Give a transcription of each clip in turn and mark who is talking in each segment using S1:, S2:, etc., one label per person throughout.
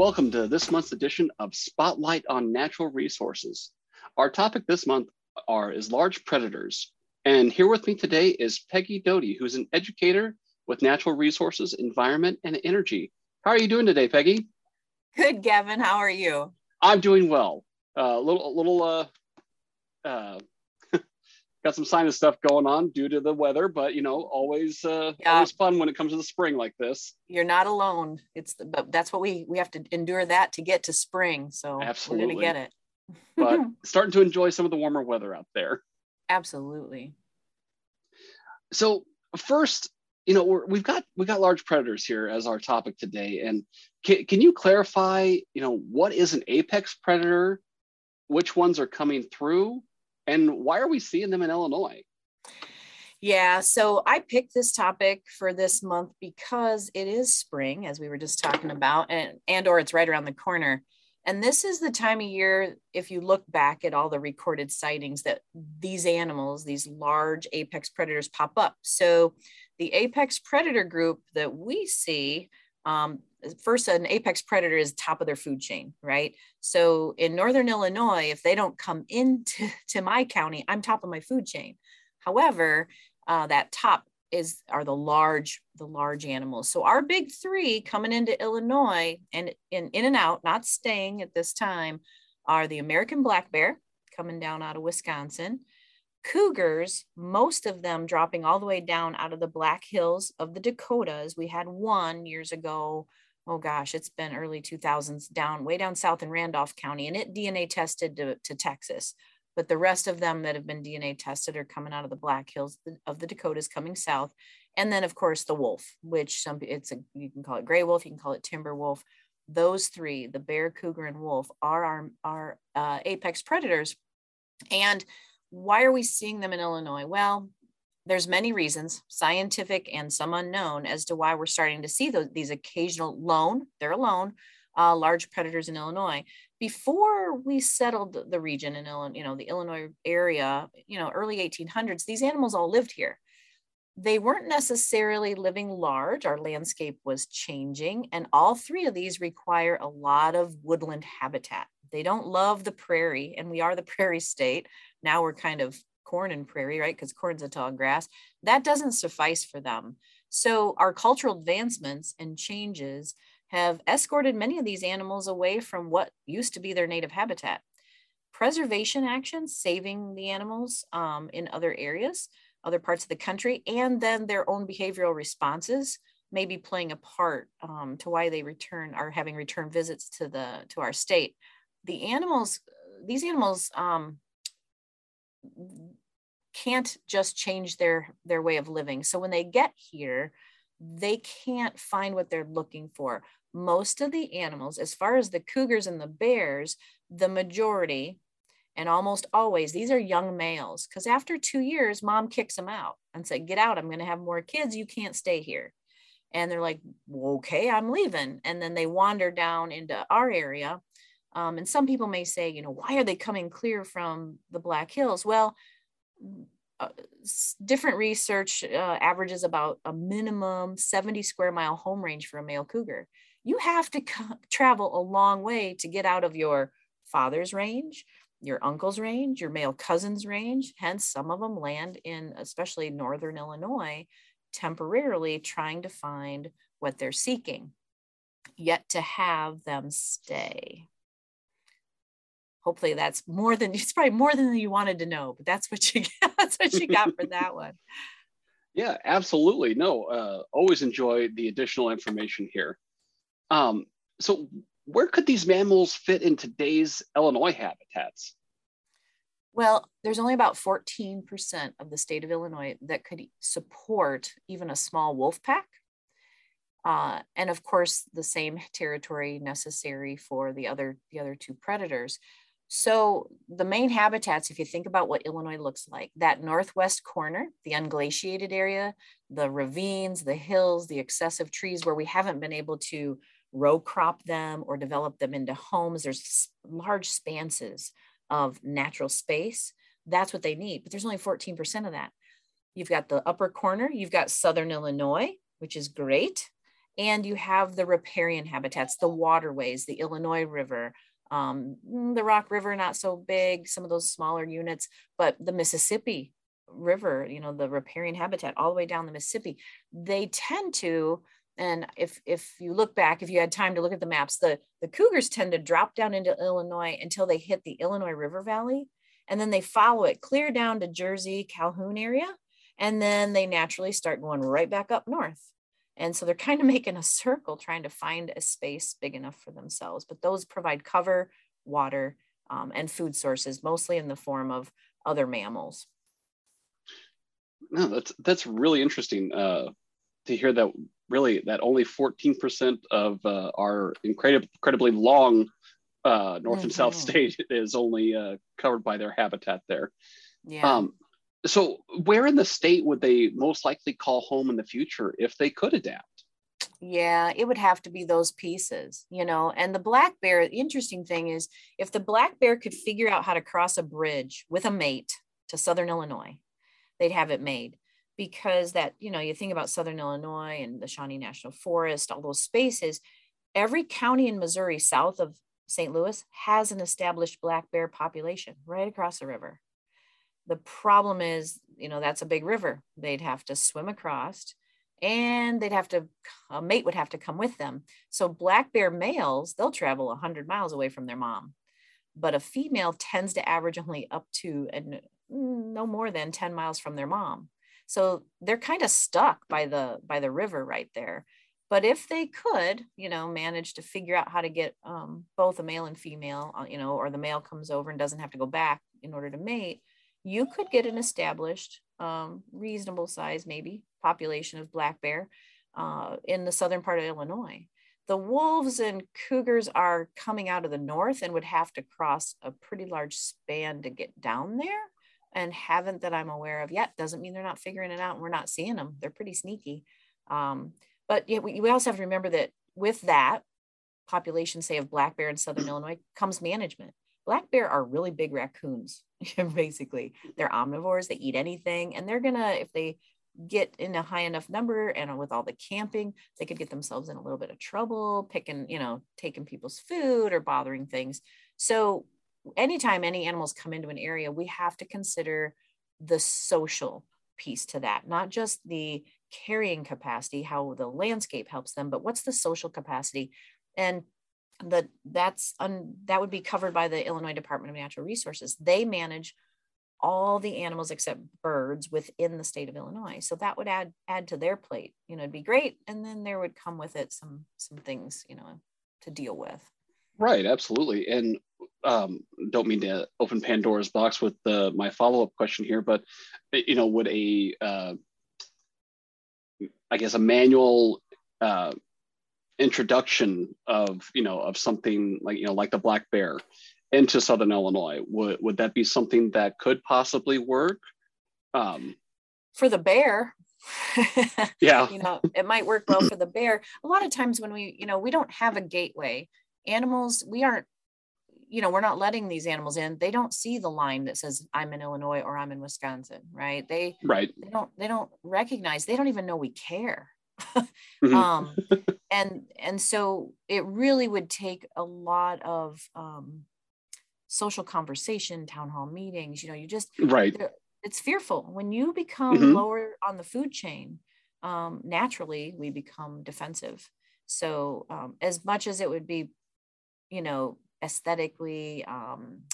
S1: welcome to this month's edition of Spotlight on Natural Resources. Our topic this month are is large predators. And here with me today is Peggy Doty, who's an educator with natural resources, environment, and energy. How are you doing today, Peggy?
S2: Good, Gavin. How are you?
S1: I'm doing well. A uh, little, a little, uh, uh, got some sinus stuff going on due to the weather, but you know, always, uh, yeah. always fun when it comes to the spring like this.
S2: You're not alone. It's, the, but that's what we we have to endure that to get to spring. So Absolutely. we're gonna get it.
S1: but starting to enjoy some of the warmer weather out there.
S2: Absolutely.
S1: So first, you know, we have got we've got large predators here as our topic today, and can, can you clarify, you know, what is an apex predator? Which ones are coming through, and why are we seeing them in Illinois?
S2: Yeah, so I picked this topic for this month because it is spring, as we were just talking about, and and or it's right around the corner. And this is the time of year, if you look back at all the recorded sightings, that these animals, these large apex predators, pop up. So, the apex predator group that we see, um, first, an apex predator is top of their food chain, right? So, in northern Illinois, if they don't come into to my county, I'm top of my food chain. However, uh, that top is are the large the large animals so our big three coming into illinois and in in and out not staying at this time are the american black bear coming down out of wisconsin cougars most of them dropping all the way down out of the black hills of the dakotas we had one years ago oh gosh it's been early 2000s down way down south in randolph county and it dna tested to, to texas but the rest of them that have been DNA tested are coming out of the Black Hills of the Dakotas coming south. And then of course the wolf, which some it's a you can call it gray wolf, you can call it timber wolf. Those three, the bear, cougar, and wolf, are our, our uh, apex predators. And why are we seeing them in Illinois? Well, there's many reasons, scientific and some unknown, as to why we're starting to see those, these occasional lone, they're alone, uh, large predators in Illinois. Before we settled the region in Illinois, you know, the Illinois area, you know, early 1800s, these animals all lived here. They weren't necessarily living large. Our landscape was changing, and all three of these require a lot of woodland habitat. They don't love the prairie, and we are the prairie state. Now we're kind of corn and prairie, right? Because corn's a tall grass. That doesn't suffice for them. So our cultural advancements and changes have escorted many of these animals away from what used to be their native habitat. Preservation actions, saving the animals um, in other areas, other parts of the country, and then their own behavioral responses may be playing a part um, to why they return are having return visits to the to our state. The animals, these animals um, can't just change their their way of living. So when they get here, they can't find what they're looking for most of the animals, as far as the cougars and the bears, the majority, and almost always, these are young males. Because after two years, mom kicks them out and said, Get out, I'm going to have more kids. You can't stay here. And they're like, well, Okay, I'm leaving. And then they wander down into our area. Um, and some people may say, you know, why are they coming clear from the Black Hills? Well, uh, different research uh, averages about a minimum 70 square mile home range for a male cougar you have to travel a long way to get out of your father's range, your uncle's range, your male cousin's range. Hence, some of them land in, especially northern Illinois, temporarily trying to find what they're seeking, yet to have them stay. Hopefully, that's more than it's probably more than you wanted to know, but that's what you that's what you got for that one.
S1: Yeah, absolutely. No, uh, always enjoy the additional information here. Um, so where could these mammals fit in today's Illinois habitats?
S2: Well, there's only about 14% of the state of Illinois that could support even a small wolf pack. Uh, and of course, the same territory necessary for the other, the other two predators. So the main habitats, if you think about what Illinois looks like, that northwest corner, the unglaciated area, the ravines, the hills, the excessive trees where we haven't been able to row crop them or develop them into homes. There's large spanses of natural space. That's what they need, but there's only 14% of that. You've got the upper corner, you've got Southern Illinois, which is great. and you have the riparian habitats, the waterways, the Illinois River, um, mm, the Rock River, not so big, some of those smaller units, but the Mississippi River, you know, the riparian habitat all the way down the Mississippi, they tend to, and if if you look back, if you had time to look at the maps, the the cougars tend to drop down into Illinois until they hit the Illinois River Valley, and then they follow it clear down to Jersey, Calhoun area, and then they naturally start going right back up north. And so they're kind of making a circle trying to find a space big enough for themselves. But those provide cover, water, um, and food sources, mostly in the form of other mammals.
S1: No, that's that's really interesting uh, to hear that. Really, that only 14% of uh, our incredible, incredibly long uh, north mm-hmm. and south state is only uh, covered by their habitat there. Yeah. Um, so where in the state would they most likely call home in the future if they could adapt?
S2: Yeah it would have to be those pieces you know and the black bear the interesting thing is if the black bear could figure out how to cross a bridge with a mate to southern illinois they'd have it made. Because that you know you think about southern illinois and the shawnee national forest all those spaces every county in missouri south of st louis has an established black bear population right across the river the problem is, you know, that's a big river. They'd have to swim across and they'd have to, a mate would have to come with them. So black bear males, they'll travel 100 miles away from their mom. But a female tends to average only up to and no more than 10 miles from their mom. So they're kind of stuck by the by the river right there. But if they could, you know, manage to figure out how to get um, both a male and female, uh, you know, or the male comes over and doesn't have to go back in order to mate, you could get an established, um, reasonable size, maybe population of black bear uh, in the southern part of Illinois. The wolves and cougars are coming out of the north and would have to cross a pretty large span to get down there and haven't that I'm aware of yet. Doesn't mean they're not figuring it out and we're not seeing them. They're pretty sneaky. Um, but yeah, we, we also have to remember that with that population, say of black bear in Southern Illinois, comes management black bear are really big raccoons basically. They're omnivores they eat anything and they're gonna if they get in a high enough number and with all the camping they could get themselves in a little bit of trouble picking you know taking people's food or bothering things. So anytime any animals come into an area we have to consider the social piece to that not just the carrying capacity how the landscape helps them but what's the social capacity? And that that's un, that would be covered by the Illinois Department of Natural Resources. They manage all the animals except birds within the state of Illinois. So that would add add to their plate. You know, it'd be great, and then there would come with it some some things you know to deal with.
S1: Right, absolutely, and um, don't mean to open Pandora's box with the, my follow up question here, but you know, would a uh, I guess a manual uh, introduction of you know of something like you know like the black bear into southern illinois would would that be something that could possibly work? Um
S2: for the bear.
S1: Yeah.
S2: You know it might work well for the bear. A lot of times when we you know we don't have a gateway animals we aren't you know we're not letting these animals in. They don't see the line that says i'm in illinois or i'm in wisconsin right? They
S1: right.
S2: they don't they don't recognize they don't even know we care mm-hmm. um, and and so it really would take a lot of um, social conversation, town hall meetings. You know, you just
S1: right.
S2: It's fearful when you become mm-hmm. lower on the food chain. Um, naturally, we become defensive. So um, as much as it would be, you know, aesthetically um,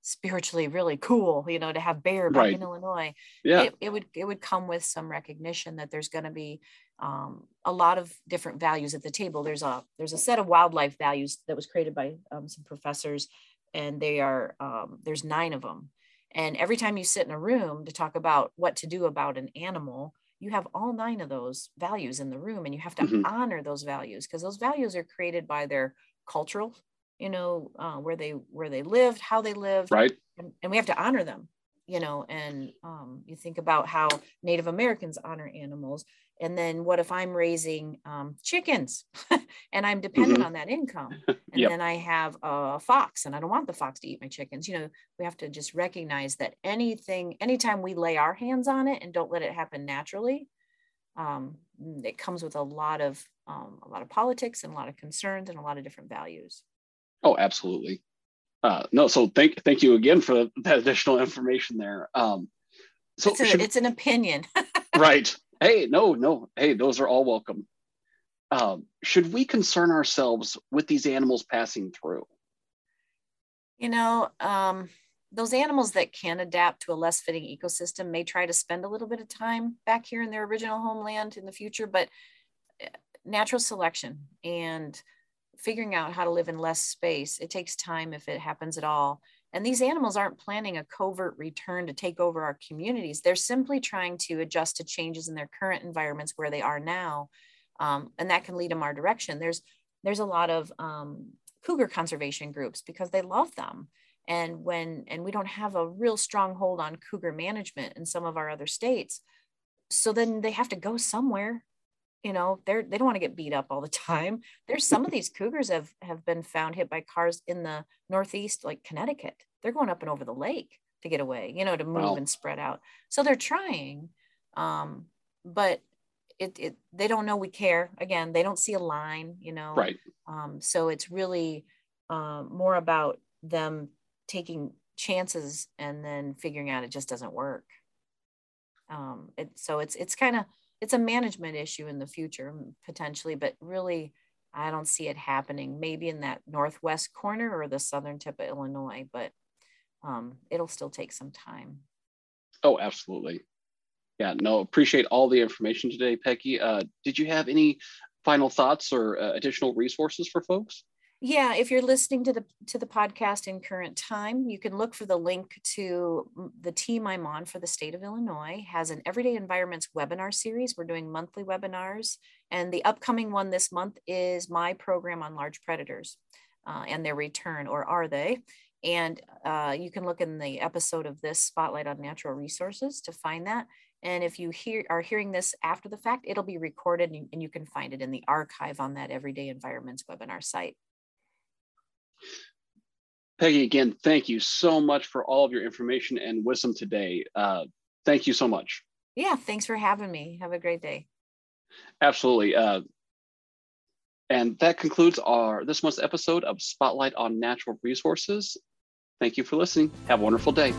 S2: spiritually really cool, you know, to have bear back right. in Illinois.
S1: Yeah.
S2: It, it, would it would come with some recognition that there's going to be um, a lot of different values at the table. There's a there's a set of wildlife values that was created by um, some professors, and they are um, there's nine of them. And every time you sit in a room to talk about what to do about an animal, you have all nine of those values in the room, and you have to mm-hmm. honor those values because those values are created by their cultural you know uh, where they where they lived how they lived
S1: right
S2: and, and we have to honor them you know and um, you think about how native americans honor animals and then what if i'm raising um, chickens and i'm dependent mm-hmm. on that income and yep. then i have a fox and i don't want the fox to eat my chickens you know we have to just recognize that anything anytime we lay our hands on it and don't let it happen naturally um, it comes with a lot of um, a lot of politics and a lot of concerns and a lot of different values.
S1: Oh, absolutely. Uh, no, so thank thank you again for that additional information there. Um,
S2: so it's, a, should, it's an opinion,
S1: right? Hey, no, no, hey, those are all welcome. Um, should we concern ourselves with these animals passing through?
S2: You know, um, those animals that can adapt to a less fitting ecosystem may try to spend a little bit of time back here in their original homeland in the future, but eh, natural selection and figuring out how to live in less space, it takes time if it happens at all. And these animals aren't planning a covert return to take over our communities. They're simply trying to adjust to changes in their current environments where they are now. Um, and that can lead them our direction. There's there's a lot of um, cougar conservation groups because they love them and when and we don't have a real strong hold on cougar management in some of our other states so then they have to go somewhere you know they're they don't want to get beat up all the time. There's some of these cougars have have been found hit by cars in the northeast like connecticut. They're going up and over the lake to get away you know to move wow. and spread out. So they're trying um but it, it they don't know we care. Again they don't see a line you know?
S1: Right.
S2: Um so it's really um, more about them taking chances and then figuring out it just doesn't work. Um it, so it's it's kind of it's a management issue in the future potentially but really i don't see it happening. Maybe in that northwest corner or the southern tip of illinois but um, it'll still take some time.
S1: Oh absolutely. Yeah no appreciate all the information today peggy. Uh, did you have any final thoughts or uh, additional resources for folks
S2: yeah if you're listening to the to the podcast in current time you can look for the link to the team i'm on for the state of illinois has an everyday environments webinar series. We're doing monthly webinars and the upcoming one this month is my program on large predators uh, and their return or are they? And uh, you can look in the episode of this spotlight on natural resources to find that. And if you hear are hearing this after the fact it'll be recorded and you, and you can find it in the archive on that everyday environments webinar site
S1: Peggy, again, thank you so much for all of your information and wisdom today. Uh, thank you so much.
S2: Yeah, thanks for having me. Have a great day.
S1: Absolutely. Uh, and that concludes our this month's episode of Spotlight on Natural Resources. Thank you for listening. Have a wonderful day.